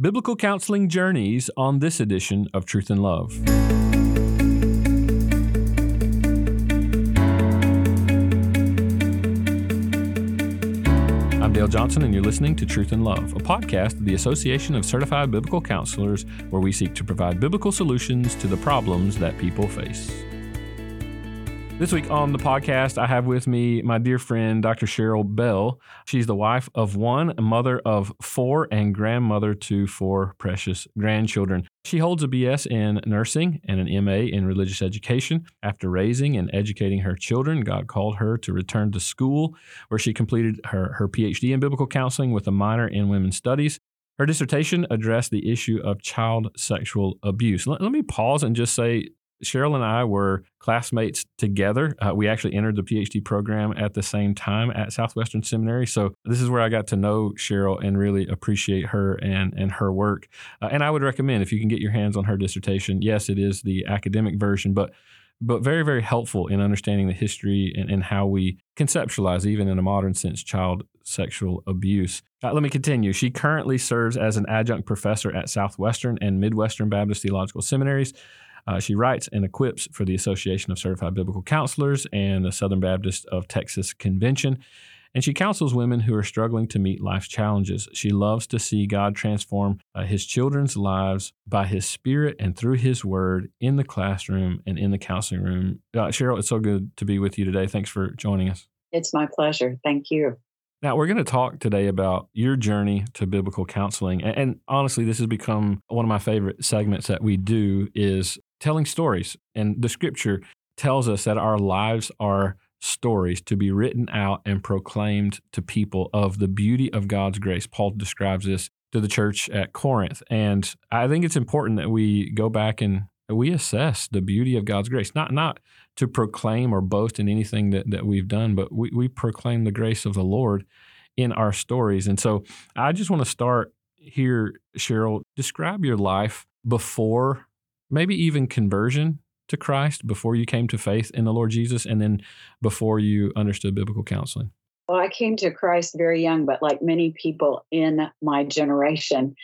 Biblical Counseling Journeys on this edition of Truth and Love. I'm Dale Johnson, and you're listening to Truth and Love, a podcast of the Association of Certified Biblical Counselors, where we seek to provide biblical solutions to the problems that people face. This week on the podcast, I have with me my dear friend, Dr. Cheryl Bell. She's the wife of one, mother of four, and grandmother to four precious grandchildren. She holds a BS in nursing and an MA in religious education. After raising and educating her children, God called her to return to school, where she completed her, her PhD in biblical counseling with a minor in women's studies. Her dissertation addressed the issue of child sexual abuse. Let, let me pause and just say Cheryl and I were classmates together. Uh, we actually entered the PhD program at the same time at Southwestern Seminary. So this is where I got to know Cheryl and really appreciate her and, and her work. Uh, and I would recommend if you can get your hands on her dissertation. Yes, it is the academic version, but but very, very helpful in understanding the history and, and how we conceptualize, even in a modern sense, child sexual abuse. Uh, let me continue. She currently serves as an adjunct professor at Southwestern and Midwestern Baptist Theological Seminaries. Uh, she writes and equips for the Association of Certified Biblical Counselors and the Southern Baptist of Texas Convention. And she counsels women who are struggling to meet life's challenges. She loves to see God transform uh, his children's lives by his spirit and through his word in the classroom and in the counseling room. Uh, Cheryl, it's so good to be with you today. Thanks for joining us. It's my pleasure. Thank you. Now, we're going to talk today about your journey to biblical counseling. And, and, honestly, this has become one of my favorite segments that we do is telling stories. And the scripture tells us that our lives are stories to be written out and proclaimed to people of the beauty of God's grace. Paul describes this to the church at Corinth. And I think it's important that we go back and we assess the beauty of God's grace, not not to proclaim or boast in anything that, that we've done, but we, we proclaim the grace of the Lord in our stories. And so I just want to start here, Cheryl. Describe your life before maybe even conversion to Christ before you came to faith in the Lord Jesus and then before you understood biblical counseling? Well, I came to Christ very young, but like many people in my generation,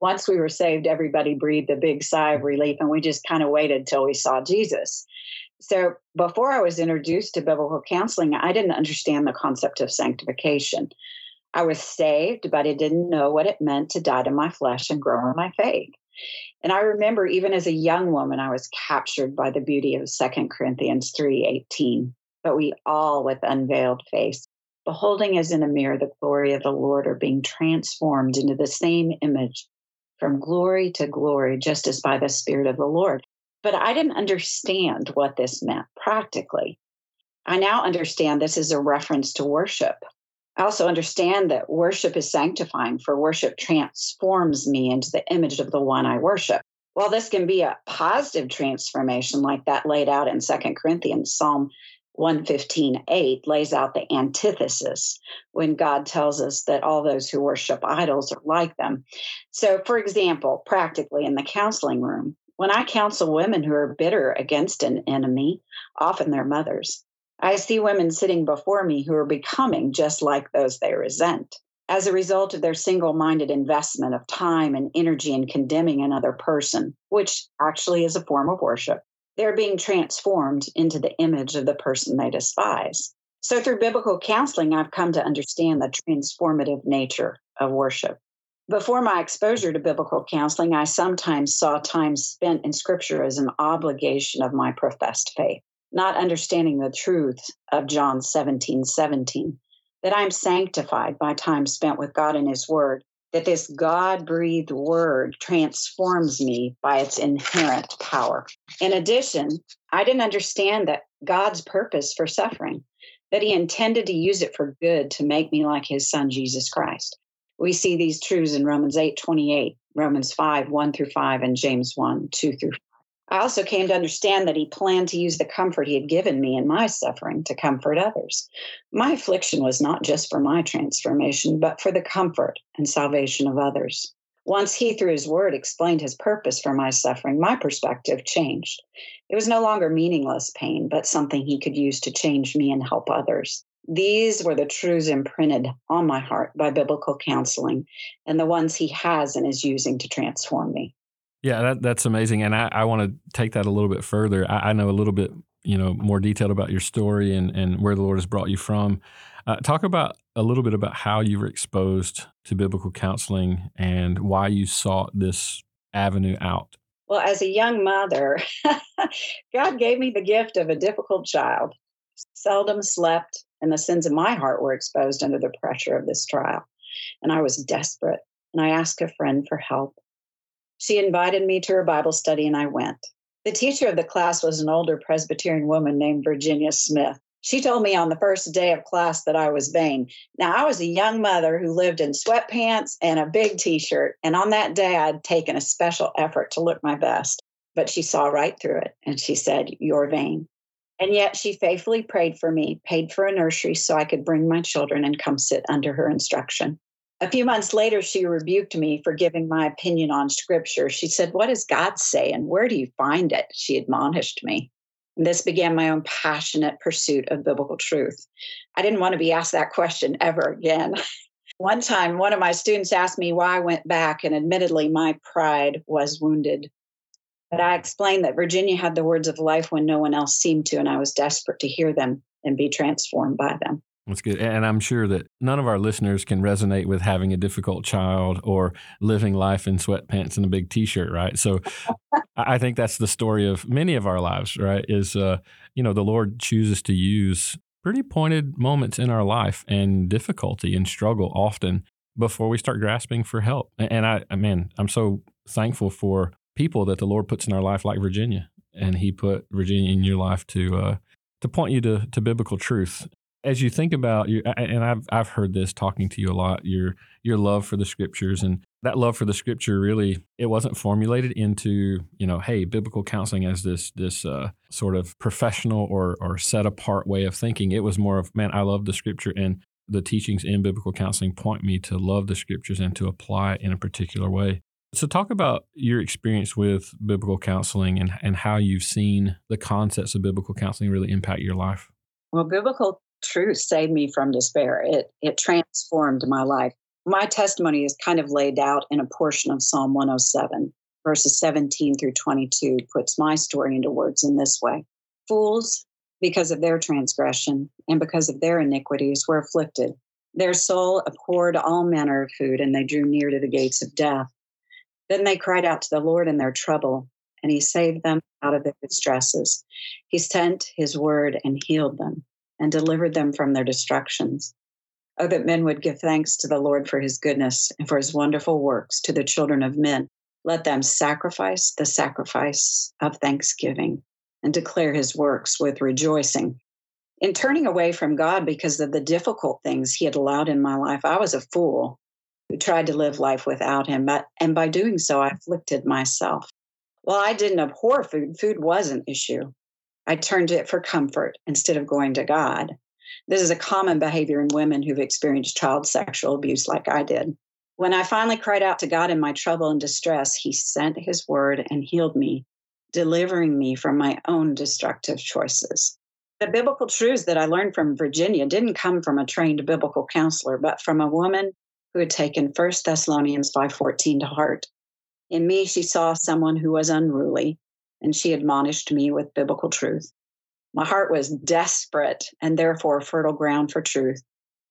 once we were saved, everybody breathed a big sigh of relief and we just kind of waited till we saw Jesus. So before I was introduced to biblical counseling, I didn't understand the concept of sanctification. I was saved, but I didn't know what it meant to die to my flesh and grow in my faith. And I remember even as a young woman, I was captured by the beauty of Second Corinthians 3:18. But we all with unveiled face, beholding as in a mirror the glory of the Lord, are being transformed into the same image from glory to glory, just as by the Spirit of the Lord. But I didn't understand what this meant practically. I now understand this is a reference to worship. I also understand that worship is sanctifying, for worship transforms me into the image of the one I worship. While this can be a positive transformation, like that laid out in Second Corinthians, Psalm 115 8 lays out the antithesis when God tells us that all those who worship idols are like them. So, for example, practically in the counseling room, when I counsel women who are bitter against an enemy, often their mothers, I see women sitting before me who are becoming just like those they resent as a result of their single minded investment of time and energy in condemning another person, which actually is a form of worship. They're being transformed into the image of the person they despise. So, through biblical counseling, I've come to understand the transformative nature of worship. Before my exposure to biblical counseling, I sometimes saw time spent in scripture as an obligation of my professed faith not understanding the truth of John 17 17, that I'm sanctified by time spent with God and His Word, that this God breathed Word transforms me by its inherent power. In addition, I didn't understand that God's purpose for suffering, that He intended to use it for good to make me like His Son, Jesus Christ. We see these truths in Romans 8 28, Romans 5 1 through 5, and James 1 2 through I also came to understand that he planned to use the comfort he had given me in my suffering to comfort others. My affliction was not just for my transformation, but for the comfort and salvation of others. Once he, through his word, explained his purpose for my suffering, my perspective changed. It was no longer meaningless pain, but something he could use to change me and help others. These were the truths imprinted on my heart by biblical counseling and the ones he has and is using to transform me. Yeah, that, that's amazing. And I, I want to take that a little bit further. I, I, know a little bit, you know, more detailed about your story and, and where the Lord has brought you from. Uh, talk about a little bit about how you were exposed to biblical counseling and why you sought this avenue out. Well, as a young mother, God gave me the gift of a difficult child. Seldom slept, and the sins of my heart were exposed under the pressure of this trial. And I was desperate, and I asked a friend for help. She invited me to her Bible study, and I went. The teacher of the class was an older Presbyterian woman named Virginia Smith. She told me on the first day of class that I was vain. Now, I was a young mother who lived in sweatpants and a big t shirt. And on that day, I'd taken a special effort to look my best. But she saw right through it and she said, You're vain. And yet she faithfully prayed for me, paid for a nursery so I could bring my children and come sit under her instruction. A few months later, she rebuked me for giving my opinion on scripture. She said, What does God say and where do you find it? She admonished me. And this began my own passionate pursuit of biblical truth. I didn't want to be asked that question ever again. One time, one of my students asked me why I went back, and admittedly, my pride was wounded. But I explained that Virginia had the words of life when no one else seemed to, and I was desperate to hear them and be transformed by them. That's good. And I'm sure that none of our listeners can resonate with having a difficult child or living life in sweatpants and a big t-shirt, right? So I think that's the story of many of our lives, right? Is uh, you know, the Lord chooses to use pretty pointed moments in our life and difficulty and struggle often before we start grasping for help. And I, I mean, I'm so thankful for people that the Lord puts in our life like Virginia. And he put Virginia in your life to uh, to point you to, to biblical truth as you think about your and I've I've heard this talking to you a lot your your love for the scriptures and that love for the scripture really it wasn't formulated into you know hey biblical counseling as this this uh, sort of professional or or set apart way of thinking. It was more of man I love the scripture and the teachings in biblical counseling point me to love the scriptures and to apply it in a particular way. So talk about your experience with biblical counseling and and how you've seen the concepts of biblical counseling really impact your life. Well biblical truth saved me from despair. It it transformed my life. My testimony is kind of laid out in a portion of Psalm 107, verses 17 through 22, puts my story into words in this way. Fools, because of their transgression and because of their iniquities, were afflicted. Their soul abhorred all manner of food, and they drew near to the gates of death. Then they cried out to the Lord in their trouble, and he saved them out of their distresses. He sent his word and healed them and delivered them from their destructions. Oh, that men would give thanks to the Lord for his goodness and for his wonderful works to the children of men. Let them sacrifice the sacrifice of thanksgiving and declare his works with rejoicing. In turning away from God because of the difficult things he had allowed in my life, I was a fool who tried to live life without him, but, and by doing so, I afflicted myself. Well, I didn't abhor food, food was an issue. I turned to it for comfort instead of going to God. This is a common behavior in women who've experienced child sexual abuse like I did. When I finally cried out to God in my trouble and distress, He sent His word and healed me, delivering me from my own destructive choices. The biblical truths that I learned from Virginia didn't come from a trained biblical counselor, but from a woman who had taken 1 Thessalonians 5:14 to heart. In me, she saw someone who was unruly, and she admonished me with biblical truth. My heart was desperate and therefore fertile ground for truth.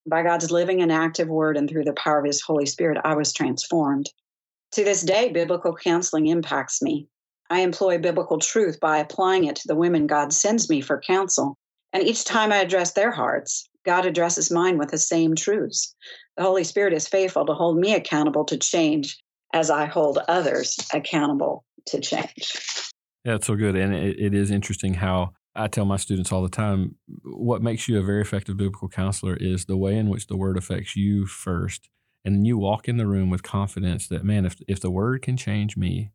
By God's living and active word and through the power of his Holy Spirit, I was transformed. To this day, biblical counseling impacts me. I employ biblical truth by applying it to the women God sends me for counsel. And each time I address their hearts, God addresses mine with the same truths. The Holy Spirit is faithful to hold me accountable to change as I hold others accountable to change. Yeah, it's so good. And it, it is interesting how I tell my students all the time what makes you a very effective biblical counselor is the way in which the word affects you first. And then you walk in the room with confidence that, man, if, if the word can change me,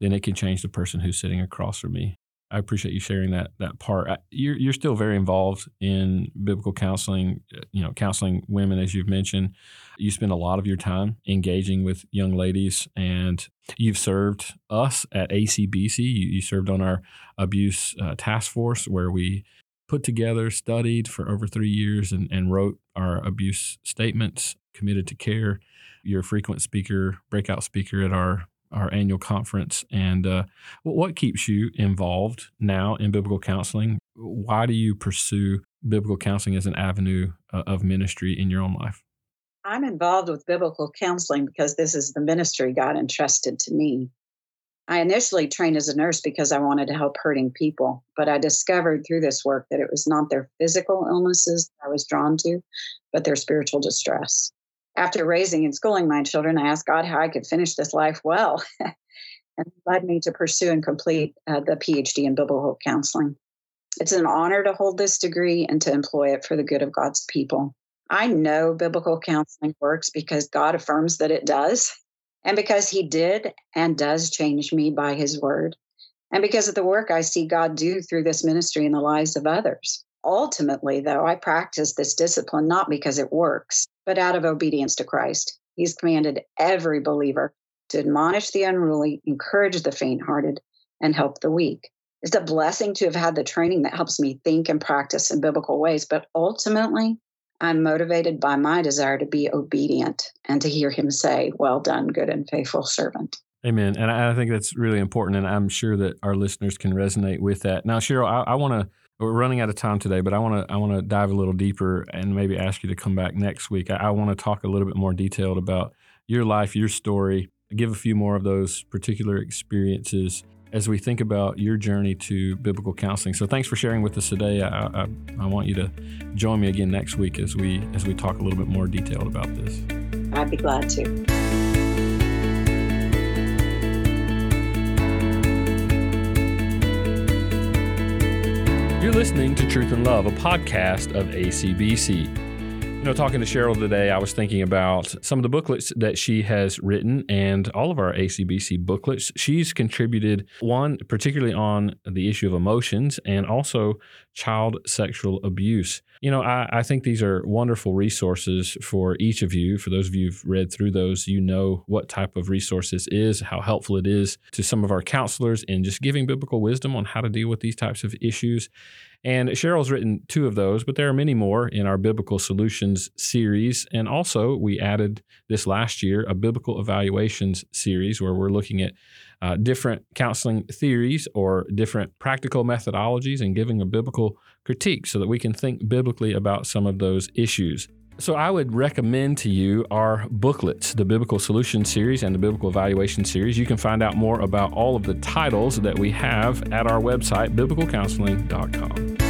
then it can change the person who's sitting across from me. I appreciate you sharing that that part. You're you're still very involved in biblical counseling, you know, counseling women as you've mentioned. You spend a lot of your time engaging with young ladies, and you've served us at ACBC. You, you served on our abuse uh, task force where we put together, studied for over three years, and, and wrote our abuse statements, committed to care. You're a frequent speaker, breakout speaker at our our annual conference. And uh, what keeps you involved now in biblical counseling? Why do you pursue biblical counseling as an avenue uh, of ministry in your own life? I'm involved with biblical counseling because this is the ministry God entrusted to me. I initially trained as a nurse because I wanted to help hurting people, but I discovered through this work that it was not their physical illnesses I was drawn to, but their spiritual distress. After raising and schooling my children, I asked God how I could finish this life well, and led me to pursue and complete uh, the PhD in biblical counseling. It's an honor to hold this degree and to employ it for the good of God's people. I know biblical counseling works because God affirms that it does, and because He did and does change me by His word, and because of the work I see God do through this ministry in the lives of others. Ultimately, though, I practice this discipline not because it works, but out of obedience to Christ. He's commanded every believer to admonish the unruly, encourage the faint hearted, and help the weak. It's a blessing to have had the training that helps me think and practice in biblical ways, but ultimately, I'm motivated by my desire to be obedient and to hear him say, Well done, good and faithful servant. Amen. And I think that's really important. And I'm sure that our listeners can resonate with that. Now, Cheryl, I, I want to, we're running out of time today, but I want to, I want to dive a little deeper and maybe ask you to come back next week. I, I want to talk a little bit more detailed about your life, your story, give a few more of those particular experiences as we think about your journey to biblical counseling. So thanks for sharing with us today. I, I, I, want you to join me again next week as we as we talk a little bit more detailed about this. I'd be glad to. You're listening to Truth and Love, a podcast of ACBC. You know, talking to Cheryl today, I was thinking about some of the booklets that she has written and all of our ACBC booklets. She's contributed one, particularly on the issue of emotions and also child sexual abuse. You know, I, I think these are wonderful resources for each of you. For those of you who've read through those, you know what type of resource this is, how helpful it is to some of our counselors in just giving biblical wisdom on how to deal with these types of issues. And Cheryl's written two of those, but there are many more in our Biblical Solutions series. And also, we added this last year a Biblical Evaluations series where we're looking at uh, different counseling theories or different practical methodologies and giving a biblical critique so that we can think biblically about some of those issues. So, I would recommend to you our booklets, the Biblical Solution Series and the Biblical Evaluation Series. You can find out more about all of the titles that we have at our website, biblicalcounseling.com.